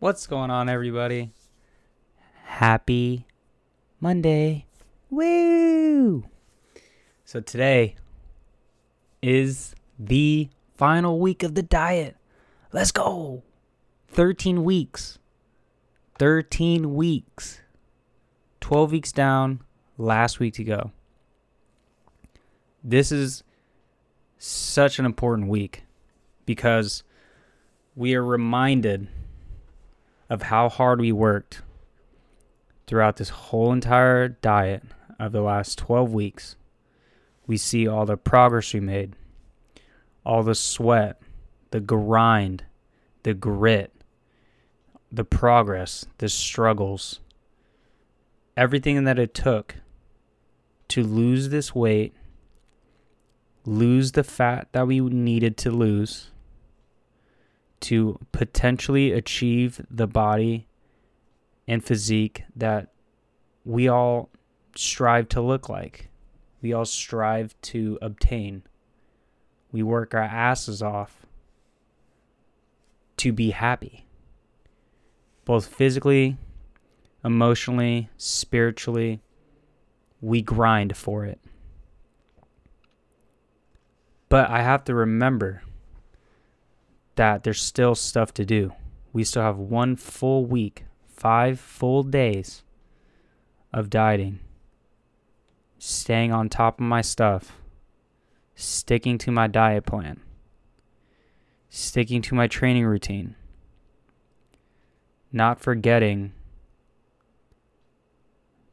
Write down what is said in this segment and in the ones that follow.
What's going on, everybody? Happy Monday. Woo! So, today is the final week of the diet. Let's go! 13 weeks. 13 weeks. 12 weeks down, last week to go. This is such an important week because we are reminded of how hard we worked throughout this whole entire diet of the last 12 weeks. We see all the progress we made, all the sweat, the grind, the grit, the progress, the struggles, everything that it took to lose this weight, lose the fat that we needed to lose to potentially achieve the body and physique that we all strive to look like. We all strive to obtain. We work our asses off to be happy, both physically, emotionally, spiritually. We grind for it. But I have to remember that there's still stuff to do. We still have one full week, five full days of dieting, staying on top of my stuff, sticking to my diet plan, sticking to my training routine, not forgetting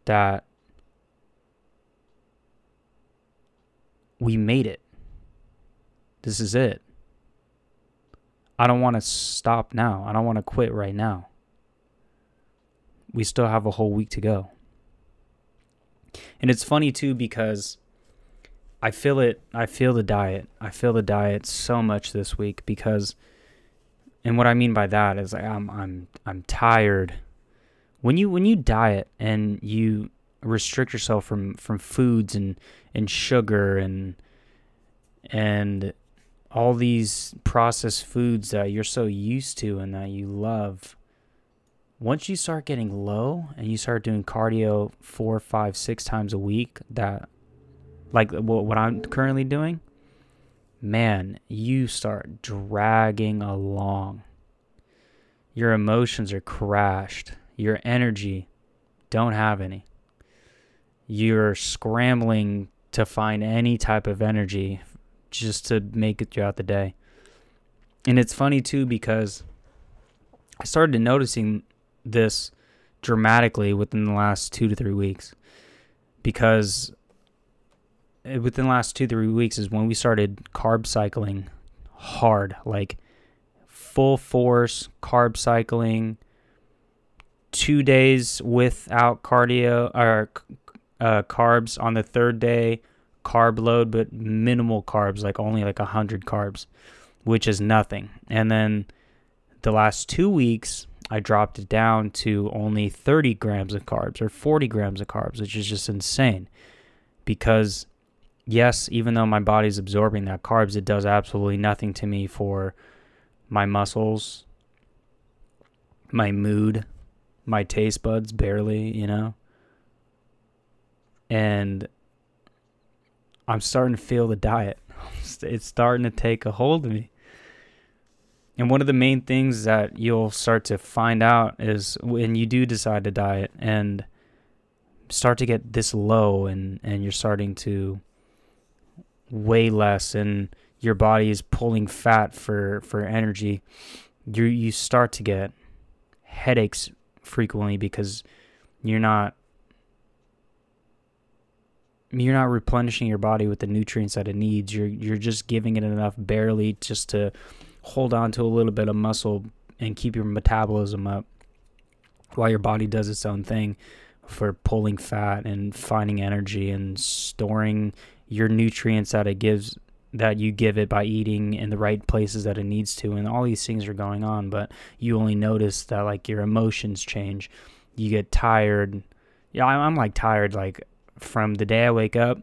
that we made it. This is it. I don't want to stop now. I don't want to quit right now. We still have a whole week to go. And it's funny too because I feel it I feel the diet. I feel the diet so much this week because and what I mean by that is I'm I'm I'm tired. When you when you diet and you restrict yourself from from foods and and sugar and and all these processed foods that you're so used to and that you love once you start getting low and you start doing cardio four five six times a week that like what i'm currently doing man you start dragging along. Your emotions are crashed. Your energy don't have any. You're scrambling to find any type of energy just to make it throughout the day. And it's funny too because I started noticing this dramatically within the last two to three weeks because within the last two three weeks is when we started carb cycling hard like full force carb cycling two days without cardio or uh, carbs on the third day carb load, but minimal carbs, like only like 100 carbs, which is nothing. And then the last two weeks, I dropped it down to only 30 grams of carbs or 40 grams of carbs, which is just insane. Because, yes, even though my body's absorbing that carbs, it does absolutely nothing to me for my muscles, my mood, my taste buds, barely, you know? And I'm starting to feel the diet. It's starting to take a hold of me. And one of the main things that you'll start to find out is when you do decide to diet and start to get this low and, and you're starting to weigh less and your body is pulling fat for, for energy, you you start to get headaches frequently because you're not you're not replenishing your body with the nutrients that it needs. You're you're just giving it enough barely just to hold on to a little bit of muscle and keep your metabolism up while your body does its own thing for pulling fat and finding energy and storing your nutrients that it gives that you give it by eating in the right places that it needs to. And all these things are going on but you only notice that like your emotions change. You get tired. Yeah i'm like tired like from the day I wake up,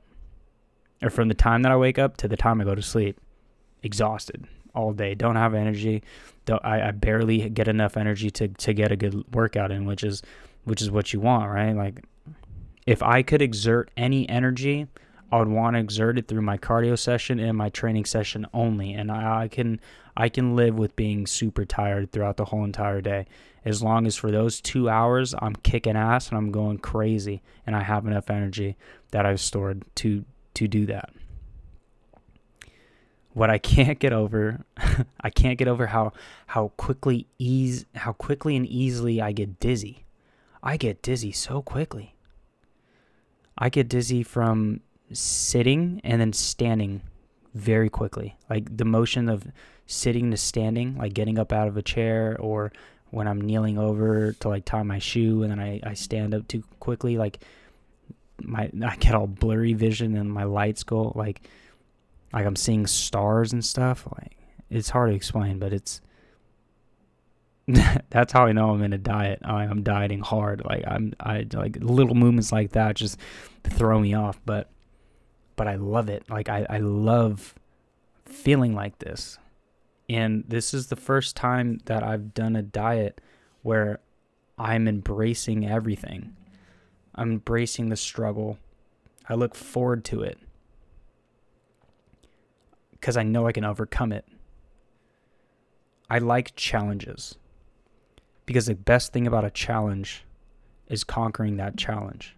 or from the time that I wake up to the time I go to sleep, exhausted. all day. Don't have energy. Don't, I, I barely get enough energy to, to get a good workout in, which is which is what you want, right? Like if I could exert any energy, I would want to exert it through my cardio session and my training session only. And I, I can I can live with being super tired throughout the whole entire day. As long as for those two hours I'm kicking ass and I'm going crazy and I have enough energy that I've stored to to do that. What I can't get over, I can't get over how how quickly ease how quickly and easily I get dizzy. I get dizzy so quickly. I get dizzy from sitting and then standing very quickly. Like the motion of sitting to standing, like getting up out of a chair or when I'm kneeling over to like tie my shoe and then I, I stand up too quickly, like my I get all blurry vision and my lights go like like I'm seeing stars and stuff. Like it's hard to explain, but it's that's how I know I'm in a diet. I'm dieting hard. Like I'm I like little movements like that just throw me off, but but I love it. Like I, I love feeling like this. And this is the first time that I've done a diet where I'm embracing everything. I'm embracing the struggle. I look forward to it because I know I can overcome it. I like challenges because the best thing about a challenge is conquering that challenge.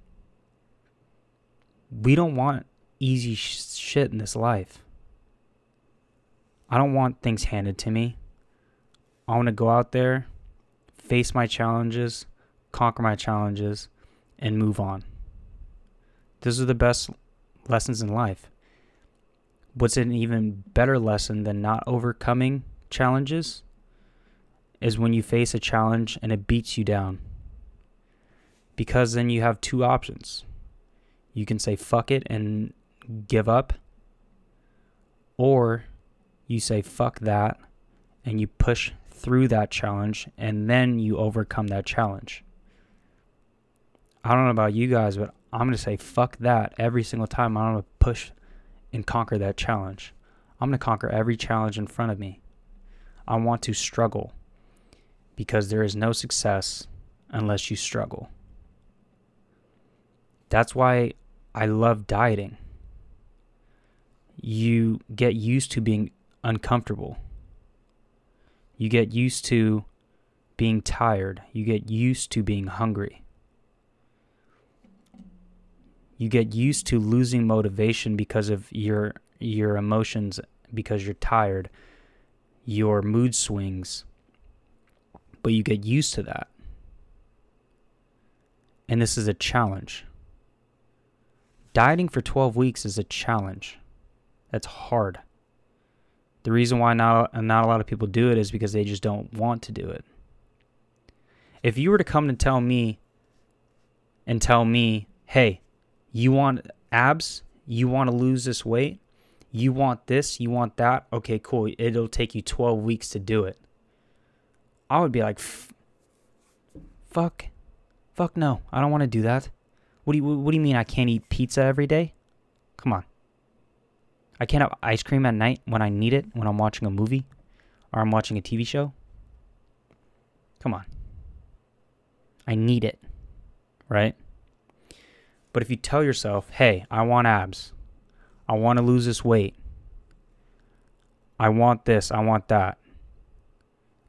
We don't want easy sh- shit in this life. I don't want things handed to me. I want to go out there, face my challenges, conquer my challenges, and move on. Those are the best lessons in life. What's an even better lesson than not overcoming challenges is when you face a challenge and it beats you down. Because then you have two options. You can say fuck it and give up, or you say fuck that and you push through that challenge and then you overcome that challenge. I don't know about you guys, but I'm going to say fuck that every single time I'm going to push and conquer that challenge. I'm going to conquer every challenge in front of me. I want to struggle because there is no success unless you struggle. That's why I love dieting you get used to being uncomfortable. You get used to being tired. You get used to being hungry. You get used to losing motivation because of your your emotions because you're tired, your mood swings. But you get used to that. And this is a challenge. Dieting for 12 weeks is a challenge. That's hard. The reason why not not a lot of people do it is because they just don't want to do it. If you were to come and tell me and tell me, "Hey, you want abs? You want to lose this weight? You want this? You want that? Okay, cool. It'll take you 12 weeks to do it." I would be like, "Fuck. Fuck no. I don't want to do that." What do you what do you mean I can't eat pizza every day? Come on. I can't have ice cream at night when I need it, when I'm watching a movie or I'm watching a TV show. Come on. I need it, right? But if you tell yourself, hey, I want abs, I want to lose this weight, I want this, I want that,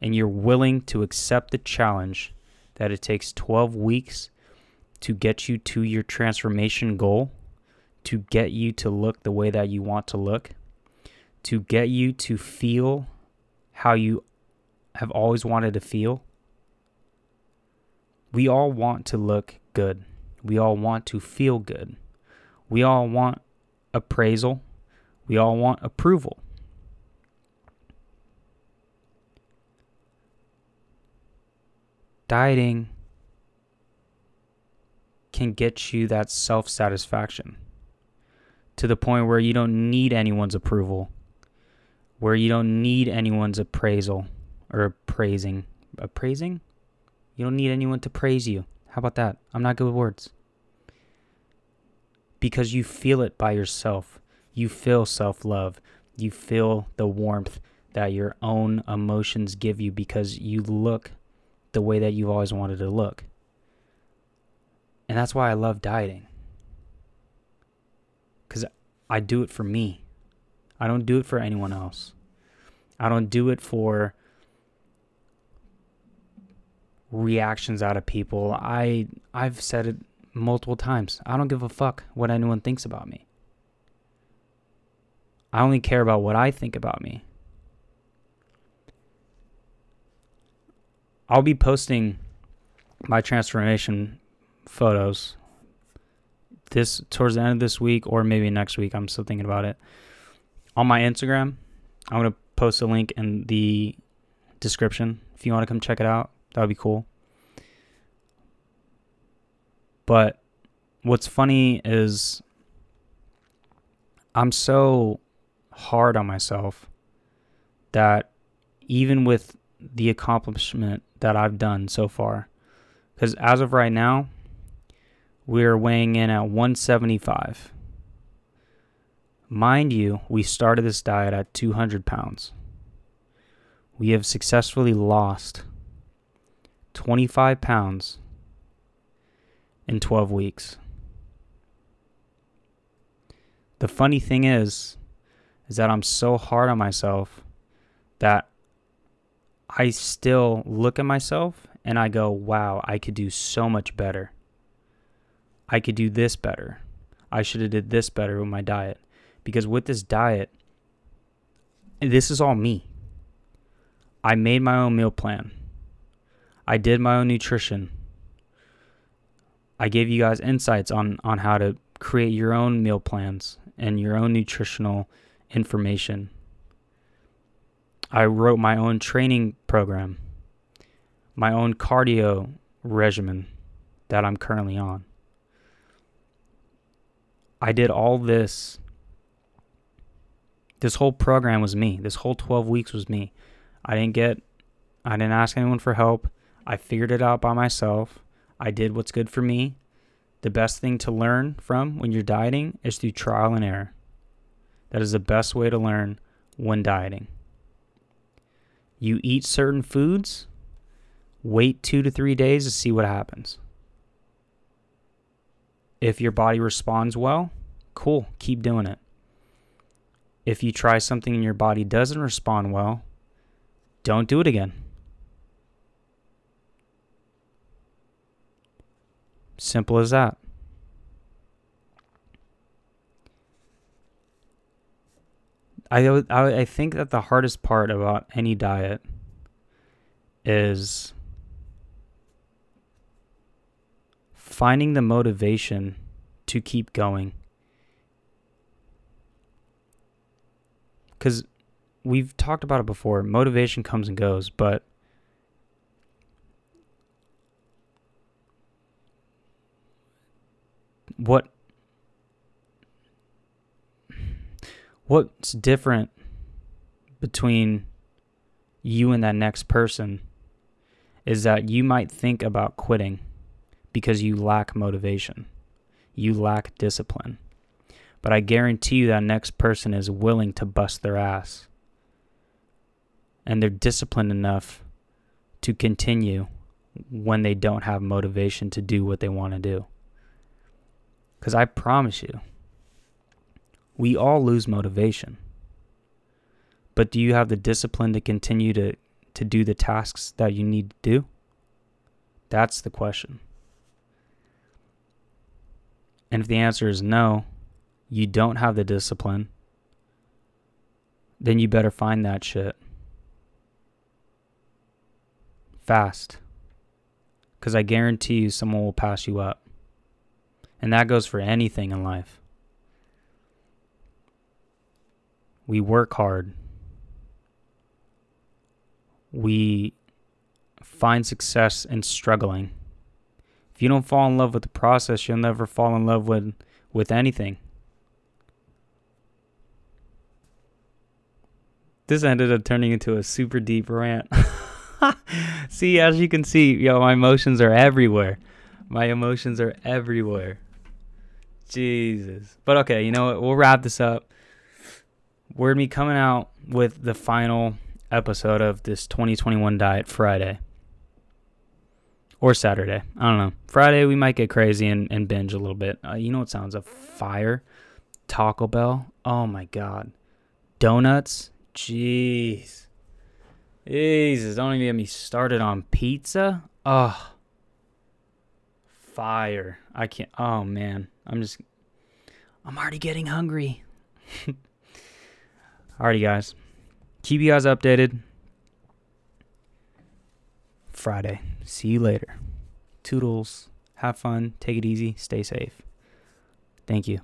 and you're willing to accept the challenge that it takes 12 weeks to get you to your transformation goal to get you to look the way that you want to look, to get you to feel how you have always wanted to feel. We all want to look good. We all want to feel good. We all want appraisal. We all want approval. Dieting can get you that self satisfaction to the point where you don't need anyone's approval, where you don't need anyone's appraisal or praising. Appraising? You don't need anyone to praise you. How about that? I'm not good with words. Because you feel it by yourself. You feel self love. You feel the warmth that your own emotions give you because you look the way that you've always wanted to look. And that's why I love dieting. I do it for me. I don't do it for anyone else. I don't do it for reactions out of people. I I've said it multiple times. I don't give a fuck what anyone thinks about me. I only care about what I think about me. I'll be posting my transformation photos this towards the end of this week or maybe next week. I'm still thinking about it. On my Instagram, I'm to post a link in the description if you want to come check it out. That would be cool. But what's funny is I'm so hard on myself that even with the accomplishment that I've done so far, because as of right now, we're weighing in at 175. Mind you, we started this diet at 200 pounds. We have successfully lost 25 pounds in 12 weeks. The funny thing is, is that I'm so hard on myself that I still look at myself and I go, wow, I could do so much better. I could do this better. I should have did this better with my diet. Because with this diet, this is all me. I made my own meal plan. I did my own nutrition. I gave you guys insights on on how to create your own meal plans and your own nutritional information. I wrote my own training program, my own cardio regimen that I'm currently on. I did all this. This whole program was me. This whole 12 weeks was me. I didn't get, I didn't ask anyone for help. I figured it out by myself. I did what's good for me. The best thing to learn from when you're dieting is through trial and error. That is the best way to learn when dieting. You eat certain foods, wait two to three days to see what happens. If your body responds well, cool, keep doing it. If you try something and your body doesn't respond well, don't do it again. Simple as that. I, I, think that the hardest part about any diet is finding the motivation to keep going. Because we've talked about it before motivation comes and goes, but what what's different between you and that next person is that you might think about quitting because you lack motivation. You lack discipline. But I guarantee you that next person is willing to bust their ass. And they're disciplined enough to continue when they don't have motivation to do what they want to do. Because I promise you, we all lose motivation. But do you have the discipline to continue to, to do the tasks that you need to do? That's the question. And if the answer is no, you don't have the discipline, then you better find that shit. Fast. Because I guarantee you someone will pass you up. And that goes for anything in life. We work hard. We find success in struggling. If you don't fall in love with the process, you'll never fall in love with with anything. This ended up turning into a super deep rant. see, as you can see, yo, my emotions are everywhere. My emotions are everywhere. Jesus. But okay, you know what? We'll wrap this up. We're to be coming out with the final episode of this 2021 Diet Friday. Or Saturday. I don't know. Friday, we might get crazy and, and binge a little bit. Uh, you know what sounds of fire? Taco Bell. Oh my God. Donuts. Jeez. Jesus, don't even get me started on pizza. Oh. Fire. I can't. Oh man. I'm just. I'm already getting hungry. Alrighty, guys. Keep you guys updated. Friday. See you later. Toodles. Have fun. Take it easy. Stay safe. Thank you.